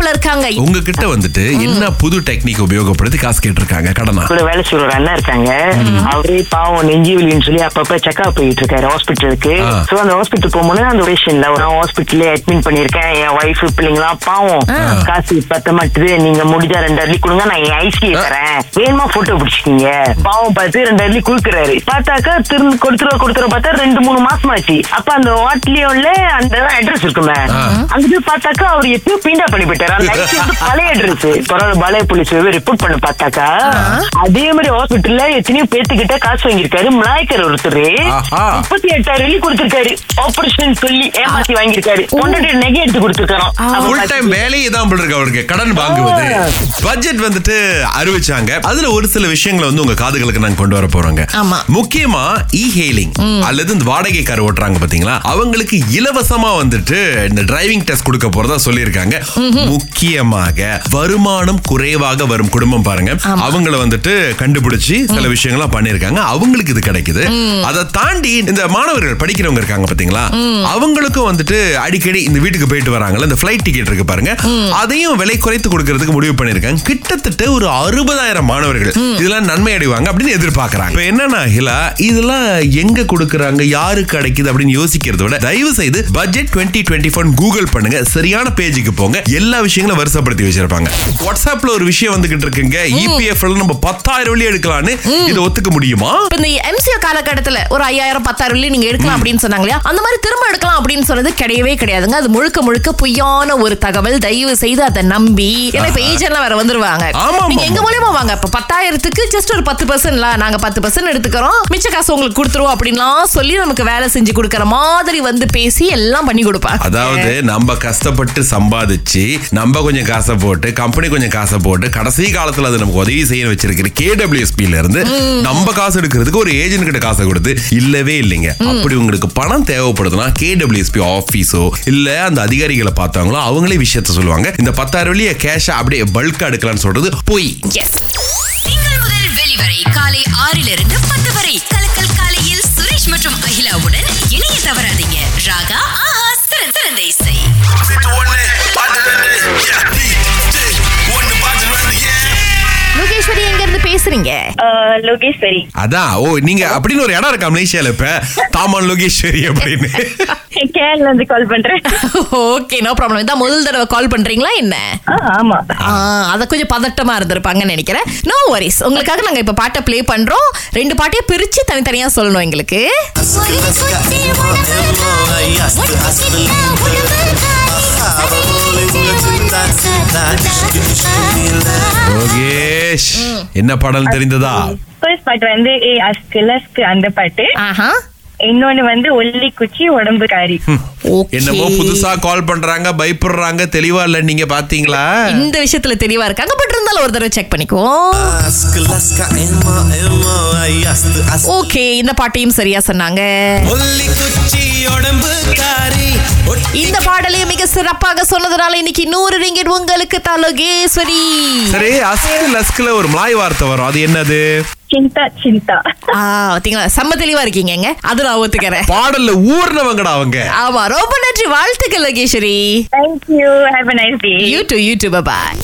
லைன்ல இருக்காங்க. உங்ககிட்ட வந்துட்டு என்ன புது டெக்னிக் உபயோகப்படுத்தி காசு கேட்டிருக்காங்க? கடனா? கூட வேலை செய்யற ஒரு அண்ணா இருக்காங்க. அவரே பாவம் நெஞ்சு வலின்னு சொல்லி அப்பப்ப செக்அப் போயிட்டு இருக்காரு ஹாஸ்பிட்டலுக்கு. சோ அந்த ஹாஸ்பிட்டல் போகும்போது அந்த பேஷன்ல ஒரு ஹாஸ்பிட்டல்ல அட்மிட் பண்ணிருக்கேன் என் ஒய்ஃப் பிள்ளைங்களாம் பாவம். காசு பத்த மாட்டுது. நீங்க முடிஞ்சா ரெண்டு அள்ளி கொடுங்க. நான் என் ஐஸ்கி தரேன். வேணுமா போட்டோ பிடிச்சிக்கிங்க? பாவம் பார்த்து ரெண்டு அள்ளி குடுக்குறாரு. பார்த்தாக்கா திரும்ப கொடுத்துருவ கொடுத்துருவ பார்த்தா ரெண்டு மூணு மாசம் ஆச்சு. அப்ப அந்த வாட்லியோன்ல அந்த அட்ரஸ் இருக்குமே. அங்க போய் பார்த்தாக்கா அவர் எப்பயோ பீண்டா பண்ணி போயிட்டாரு பழைய அட்ரஸ் பரவாயில்ல பழைய போலீஸ் ரிப்போர்ட் பண்ண பார்த்தாக்கா அதே மாதிரி ஹாஸ்பிட்டல்ல எத்தனையோ பேத்துக்கிட்ட காசு வாங்கியிருக்காரு. மலாய்க்கர் ஒருத்தர். முப்பத்தி எட்டாயிரம் வெள்ளி கொடுத்திருக்காரு. ஆபரேஷன் சொல்லி ஏமாத்தி வாங்கியிருக்காரு. பொண்டாட்டி நகை எடுத்து கொடுத்துருக்காராம். ஃபுல் டைம் வேலையே தான் போல இருக்கு அவருக்கு. கடன் வாங்குவது. பட்ஜெட் வந்துட்டு அறிவிச்சாங்க. அதுல ஒரு சில விஷயங்களை வந்து உங்க காதுகளுக்கு நாங்க கொண்டு வர போறோங்க. முக்கியமா இ ஹெயிலிங் அல்லது இந்த வாடகை கார் ஓட்டுறாங்க பாத்தீங்களா? அவங்களுக்கு இலவசமா வந்துட்டு இந்த டிரைவிங் டெஸ்ட் கொடுக்க போறதா சொல்லியிருக்காங்க. முக்கியமாக வருமானம் குறைவாக வரும் குடும்பம் பாருங்க. அவங்கள வந்துட்டு கண்டுபிடிச்சு சில விஷயங்கள்லாம் பண்ணிருக்காங்க அவங்களுக்கு இது கிடைக்குது. அதை தாண்டி இந்த மாணவர்கள் படிக்கிறவங்க இருக்காங்க பாத்தீங்களா? அவங்களுக்கும் வந்துட்டு அடிக்கடி இந்த வீட்டுக்கு போயிட்டு வராங்கல்ல இந்த ஃபிளைட் டிக்கெட் இருக்கு பாருங்க. அதையும் விலை குறைத்து கொடுக்கறதுக்கு முடிவு பண்ணிருக்காங்க கிட்டத்தட்ட ஒரு அறுபதாயிரம் மாணவர்கள் இதெல்லாம் நன்மை அடைவாங்க அப்படின்னு எதிர்பார்க்கறாங்க. இப்ப என்னன்னா ஹிலா இதெல்லாம் எங்க கொடுக்கறாங்க? யாருக்கு கிடைக்குது அப்படின்னு யோசிக்கிறத விட தயவு செய்து budget twenty twenty phone Google பண்ணுங்க. சரியான பேஜுக்கு போங்க. எல்லா விஷயங்களும் வருஷப்படுத்தி வச்சிருப்பாங்க. வாட்ஸ்அப்ல ஒரு விஷயம் வந்துகிட்டு இருக்குங்க. இபிஎஃப் நம்ம பத்தாயிரம் வழி எடுக்கலாம்னு இதை ஒத்துக்க முடியுமா? இந்த எம்சிஓ காலகட்டத்துல ஒரு ஐயாயிரம் பத்தாயிரம் வெள்ளி நீங்க எடுக்கலாம் அப்படின்னு சொன்னாங்க இல்லையா? அந்த மாதிரி திரும்ப எடுக்கலாம் அப்படின்னு சொன்னது கிடையவே கிடையாதுங்க. அது முழுக்க முழுக்க பொய்யான ஒரு தகவல். தயவு செய்து அதை நம்பி. ஏன்னா இப்ப ஏஜென்ட்லாம் வேற வந்துருவாங்க. ஆமா, நீங்க. எங்க மூலியமா வாங்க? இப்ப பத்தாயிரத்துக்கு ஜஸ்ட் ஒரு பத்து பர்சன்ட்ல நாங்க பத்து பர்சன்ட் எடுத்துக்கிறோம். மிச்ச காசு உங்களுக்கு கொடுத்துருவோம் அப்படின்லாம் சொல்லி நமக்கு வேலை செஞ்சு கொடுக்கற மாதிரி வந்து பேசி எல்லாம் பண்ணி கொடுப்பாங்க. அதாவது நம்ம கஷ்டப்பட்டு சம்பாதிச்சு நம்ம கொஞ்சம் காசை போட்டு கம்பெனி கொஞ்சம் காசை போட்டு கடைசி காலத்துல அது நமக்கு உதவி செய்ய வச்சிருக்கிற கேடபிள்யூஎஸ்பில இருந்து நம்ம காசு எடுக்கிறதுக்கு ஒரு ஏஜென்ட் கிட்ட காசை கொடுத்து இல்லவே இல்லைங்க. அப்படி உங்களுக்கு பணம் தேவைப்படுதுன்னா கேடபிள்யூஎஸ்பி ஆபீஸோ இல்ல அந்த அதிகாரிகளை பார்த்தாங்களோ அவங்களே விஷயத்த சொல்லுவாங்க. இந்த பத்தாயிரம் வழிய கேஷா அப்படியே பல்கா எடுக்கலாம்னு சொல்றது பொய். காலை பேசுறீங்க லோகேஸ்வரி அதான் ஓ நீங்க அப்படின்னு ஒரு இடம் இருக்கா மலேசியால இப்ப தாமான் லோகேஸ்வரி அப்படின்னு கேரள இருந்து கால் பண்றேன் ஓகே நோ ப்ராப்ளம் இதான் முதல் தடவை கால் பண்றீங்களா என்ன ஆமா அத கொஞ்சம் பதட்டமா இருந்திருப்பாங்கன்னு நினைக்கிறேன் நோ வரிஸ் உங்களுக்காக நாங்க இப்ப பாட்டை ப்ளே பண்றோம் ரெண்டு பாட்டையும் பிரிச்சு தனித்தனியா சொல்லணும் எங்களுக்கு என்ன படம் தெரிந்ததா? ஃபர்ஸ்ட் பாட்டு வந்து ஏ அந்த பாட்டு. இன்னொன்னு வந்து ஒல்லி குச்சி உடம்பு காரி. ஓகே. என்னமோ புதுசா கால் பண்றாங்க பயப்படுறாங்க தெளிவா இல்ல நீங்க பாத்தீங்களா? இந்த விஷயத்துல தெளிவா இருக்காங்க பட் இருந்தாலும் ஒரு தடவை செக் பண்ணிக்குவோம். ஓகே இந்த பாட்டையும் சரியா சொன்னாங்க. ஒல்லி குச்சி உடம்பு காரி. இந்த பாடலையும் மிக சிறப்பாக சொன்னதுனால இன்னைக்கு நூறு ரிங்கெட் உங்களுக்கு தலகேஸ்வரி. சரி அஸ்கு லஸ்குல ஒரு மலாய் வார்த்தை வரும். அது என்னது? சிந்தா சிந்தா ஆ பாத்தீங்களா? செம்ம தெளிவா இருக்கீங்க அது நான் ஒத்துக்கிறேன். பாடல்ல ஊர்னவங்கடா அவங்க. ஆமா ரொம்ப நன்றி. வாழ்த்துக்கள் Lakeshwari. Thank you have a nice day you too you too bye